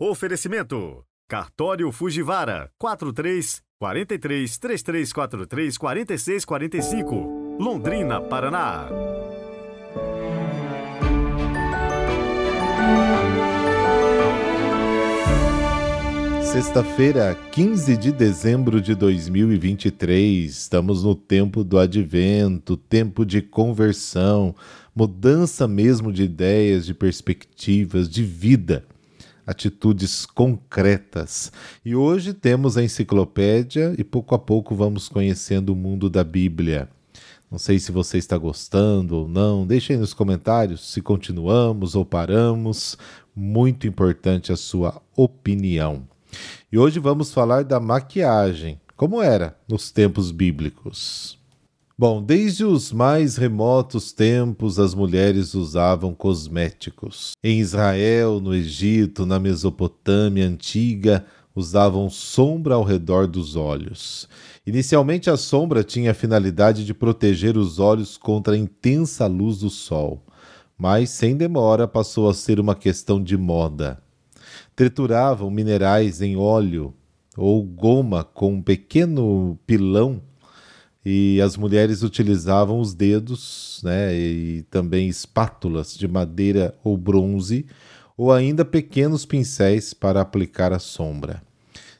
Oferecimento: Cartório Fujivara 43 43 3343 4645, Londrina, Paraná. Sexta-feira, 15 de dezembro de 2023. Estamos no tempo do advento, tempo de conversão, mudança mesmo de ideias, de perspectivas, de vida, atitudes concretas. E hoje temos a enciclopédia e pouco a pouco vamos conhecendo o mundo da Bíblia. Não sei se você está gostando ou não. Deixe aí nos comentários se continuamos ou paramos. Muito importante a sua opinião. E hoje vamos falar da maquiagem, como era nos tempos bíblicos. Bom, desde os mais remotos tempos, as mulheres usavam cosméticos. Em Israel, no Egito, na Mesopotâmia antiga, usavam sombra ao redor dos olhos. Inicialmente, a sombra tinha a finalidade de proteger os olhos contra a intensa luz do sol, mas sem demora passou a ser uma questão de moda trituravam minerais em óleo ou goma com um pequeno pilão e as mulheres utilizavam os dedos né, e também espátulas de madeira ou bronze ou ainda pequenos pincéis para aplicar a sombra.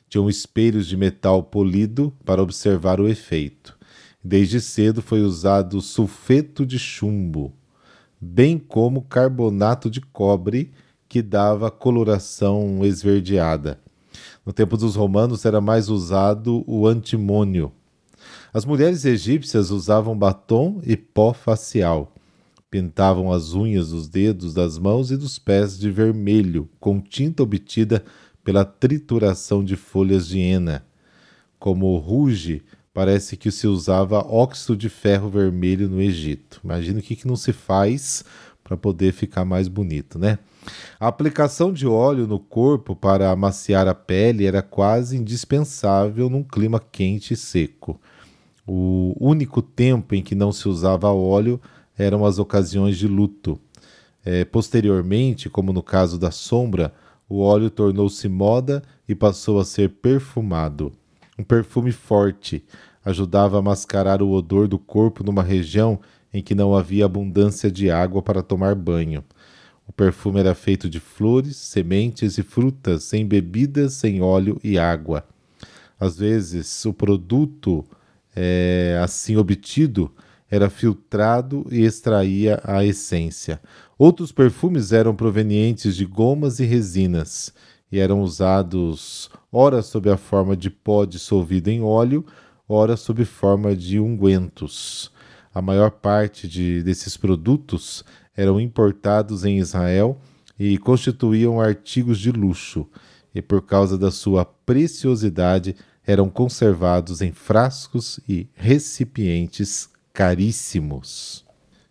Tinham espelhos de metal polido para observar o efeito. Desde cedo foi usado sulfeto de chumbo, bem como carbonato de cobre que dava coloração esverdeada. No tempo dos romanos era mais usado o antimônio. As mulheres egípcias usavam batom e pó facial. Pintavam as unhas dos dedos, das mãos e dos pés de vermelho, com tinta obtida pela trituração de folhas de hena. Como ruge, parece que se usava óxido de ferro vermelho no Egito. Imagina o que, que não se faz para poder ficar mais bonito, né? A aplicação de óleo no corpo para amaciar a pele era quase indispensável num clima quente e seco. O único tempo em que não se usava óleo eram as ocasiões de luto. É, posteriormente, como no caso da sombra, o óleo tornou-se moda e passou a ser perfumado. Um perfume forte ajudava a mascarar o odor do corpo numa região em que não havia abundância de água para tomar banho. O perfume era feito de flores, sementes e frutas, sem bebidas, sem óleo e água. Às vezes, o produto é, assim obtido era filtrado e extraía a essência. Outros perfumes eram provenientes de gomas e resinas e eram usados ora sob a forma de pó dissolvido em óleo, ora sob forma de ungüentos. A maior parte de, desses produtos eram importados em Israel e constituíam artigos de luxo, e por causa da sua preciosidade eram conservados em frascos e recipientes caríssimos.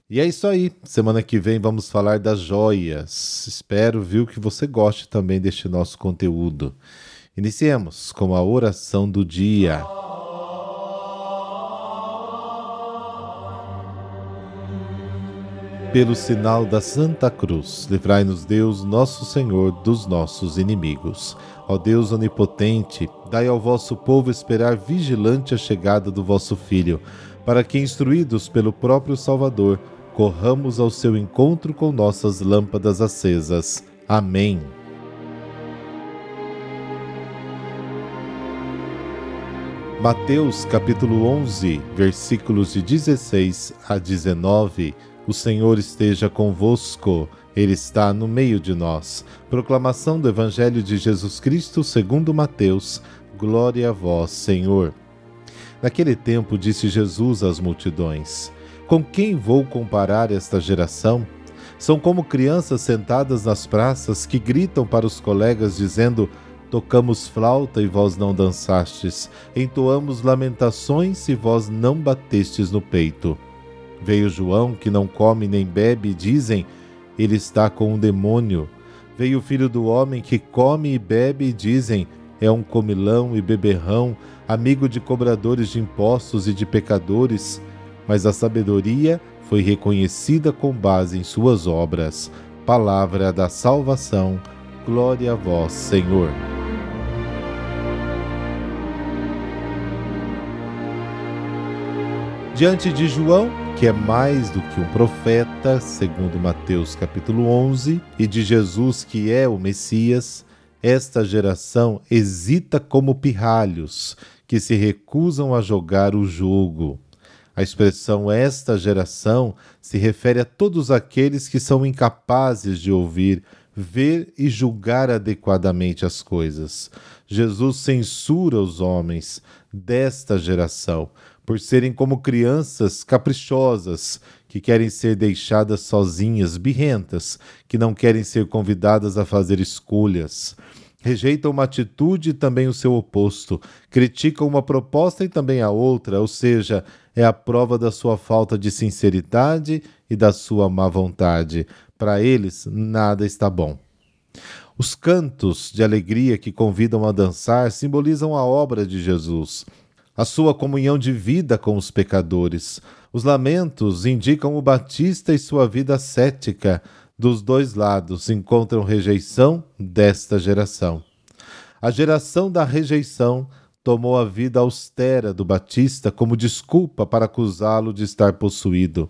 E é isso aí. Semana que vem vamos falar das joias. Espero, viu, que você goste também deste nosso conteúdo. Iniciemos com a oração do dia. pelo sinal da Santa Cruz, livrai-nos Deus, nosso Senhor, dos nossos inimigos. Ó Deus onipotente, dai ao vosso povo esperar vigilante a chegada do vosso Filho, para que, instruídos pelo próprio Salvador, corramos ao seu encontro com nossas lâmpadas acesas. Amém. Mateus capítulo 11, versículos de 16 a 19 o Senhor esteja convosco, Ele está no meio de nós. Proclamação do Evangelho de Jesus Cristo segundo Mateus. Glória a vós, Senhor. Naquele tempo disse Jesus às multidões: Com quem vou comparar esta geração? São como crianças sentadas nas praças que gritam para os colegas dizendo: Tocamos flauta e vós não dançastes, entoamos lamentações e vós não batestes no peito. Veio João, que não come nem bebe, e dizem: Ele está com um demônio. Veio o filho do homem, que come e bebe, e dizem: É um comilão e beberrão, amigo de cobradores de impostos e de pecadores. Mas a sabedoria foi reconhecida com base em suas obras. Palavra da salvação. Glória a vós, Senhor. Diante de João, que é mais do que um profeta, segundo Mateus capítulo 11, e de Jesus, que é o Messias, esta geração hesita como pirralhos que se recusam a jogar o jogo. A expressão esta geração se refere a todos aqueles que são incapazes de ouvir, ver e julgar adequadamente as coisas. Jesus censura os homens desta geração por serem como crianças caprichosas que querem ser deixadas sozinhas, birrentas, que não querem ser convidadas a fazer escolhas. Rejeitam uma atitude e também o seu oposto, criticam uma proposta e também a outra, ou seja, é a prova da sua falta de sinceridade e da sua má vontade. Para eles, nada está bom. Os cantos de alegria que convidam a dançar simbolizam a obra de Jesus a sua comunhão de vida com os pecadores. Os lamentos indicam o Batista e sua vida cética. Dos dois lados encontram rejeição desta geração. A geração da rejeição tomou a vida austera do Batista como desculpa para acusá-lo de estar possuído.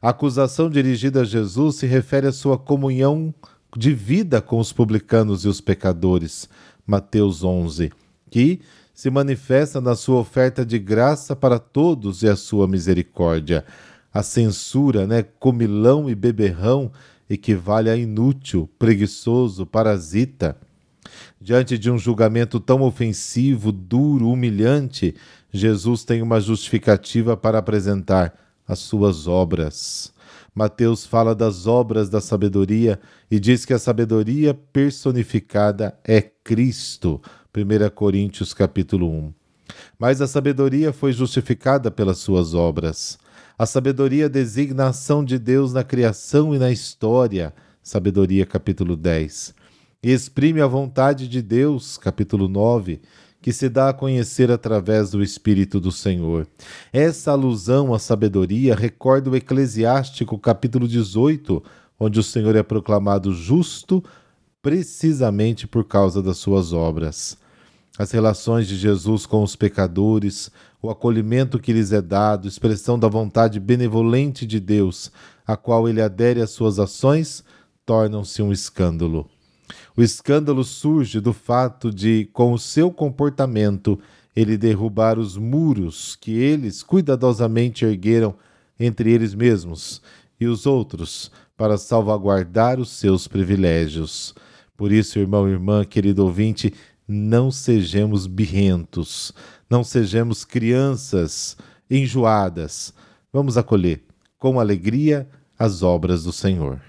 A acusação dirigida a Jesus se refere à sua comunhão de vida com os publicanos e os pecadores. Mateus 11, que se manifesta na sua oferta de graça para todos e a sua misericórdia. A censura, né, comilão e beberrão, equivale a inútil, preguiçoso, parasita. Diante de um julgamento tão ofensivo, duro, humilhante, Jesus tem uma justificativa para apresentar as suas obras. Mateus fala das obras da sabedoria e diz que a sabedoria personificada é Cristo. 1 Coríntios capítulo 1. Mas a sabedoria foi justificada pelas suas obras. A sabedoria designa a ação de Deus na criação e na história. Sabedoria capítulo 10. E exprime a vontade de Deus, capítulo 9, que se dá a conhecer através do Espírito do Senhor. Essa alusão à sabedoria recorda o Eclesiástico, capítulo 18, onde o Senhor é proclamado justo precisamente por causa das suas obras as relações de Jesus com os pecadores, o acolhimento que lhes é dado, expressão da vontade benevolente de Deus, a qual ele adere às suas ações, tornam-se um escândalo. O escândalo surge do fato de, com o seu comportamento, ele derrubar os muros que eles cuidadosamente ergueram entre eles mesmos e os outros para salvaguardar os seus privilégios. Por isso, irmão e irmã, querido ouvinte, não sejamos birrentos, não sejamos crianças enjoadas. Vamos acolher com alegria as obras do Senhor.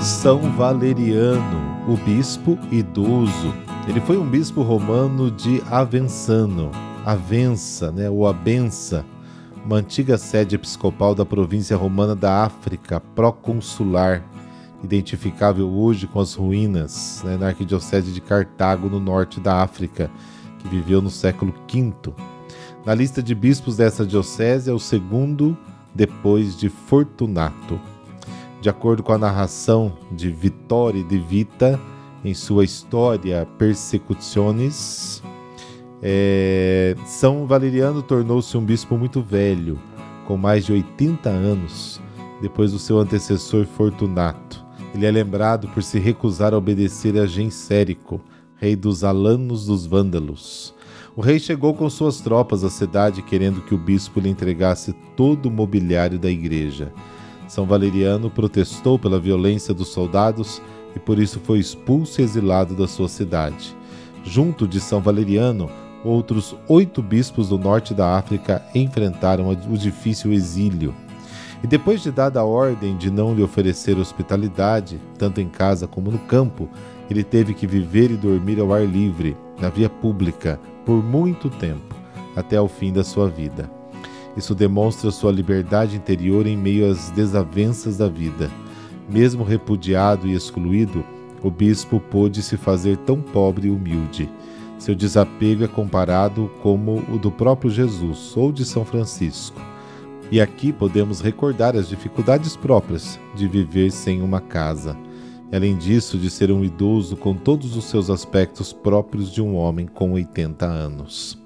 São Valeriano, o bispo idoso. Ele foi um bispo romano de Avensano, Avença, né, ou Abença, uma antiga sede episcopal da província romana da África, proconsular, identificável hoje com as ruínas né, na arquidiocese de Cartago, no norte da África, que viveu no século V. Na lista de bispos dessa diocese é o segundo depois de Fortunato. De acordo com a narração de Vittore de Vita em sua História Persecutionis, é, São Valeriano tornou-se um bispo muito velho, com mais de 80 anos, depois do seu antecessor Fortunato. Ele é lembrado por se recusar a obedecer a Gensérico, rei dos Alanos dos Vândalos. O rei chegou com suas tropas à cidade querendo que o bispo lhe entregasse todo o mobiliário da igreja. São Valeriano protestou pela violência dos soldados e por isso foi expulso e exilado da sua cidade. Junto de São Valeriano, outros oito bispos do norte da África enfrentaram o difícil exílio. E depois de dada a ordem de não lhe oferecer hospitalidade, tanto em casa como no campo, ele teve que viver e dormir ao ar livre, na via pública, por muito tempo, até ao fim da sua vida. Isso demonstra sua liberdade interior em meio às desavenças da vida. Mesmo repudiado e excluído, o bispo pôde se fazer tão pobre e humilde. Seu desapego é comparado como o do próprio Jesus ou de São Francisco. E aqui podemos recordar as dificuldades próprias de viver sem uma casa. Além disso, de ser um idoso com todos os seus aspectos próprios de um homem com 80 anos.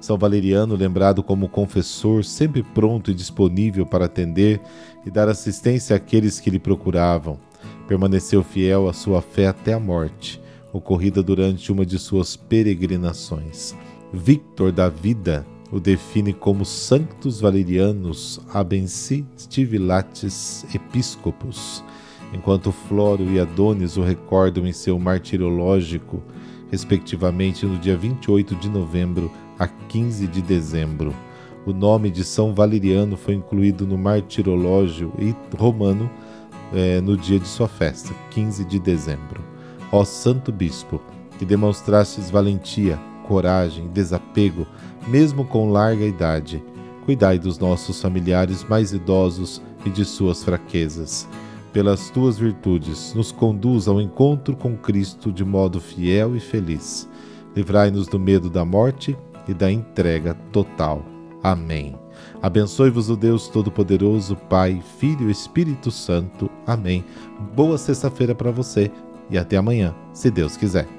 São Valeriano, lembrado como confessor, sempre pronto e disponível para atender e dar assistência àqueles que lhe procuravam, permaneceu fiel à sua fé até a morte, ocorrida durante uma de suas peregrinações. Victor da Vida o define como Sanctus Valerianus Abensi Stivilates Episcopus, enquanto Floro e Adonis o recordam em seu martirológico, respectivamente no dia 28 de novembro a 15 de dezembro. O nome de São Valeriano foi incluído no martirológio romano é, no dia de sua festa, 15 de dezembro. Ó Santo Bispo, que demonstrastes valentia, coragem, desapego, mesmo com larga idade, cuidai dos nossos familiares mais idosos e de suas fraquezas. Pelas tuas virtudes, nos conduz ao encontro com Cristo de modo fiel e feliz. Livrai-nos do medo da morte e da entrega total. Amém. Abençoe-vos o Deus Todo-Poderoso, Pai, Filho e Espírito Santo. Amém. Boa sexta-feira para você e até amanhã, se Deus quiser.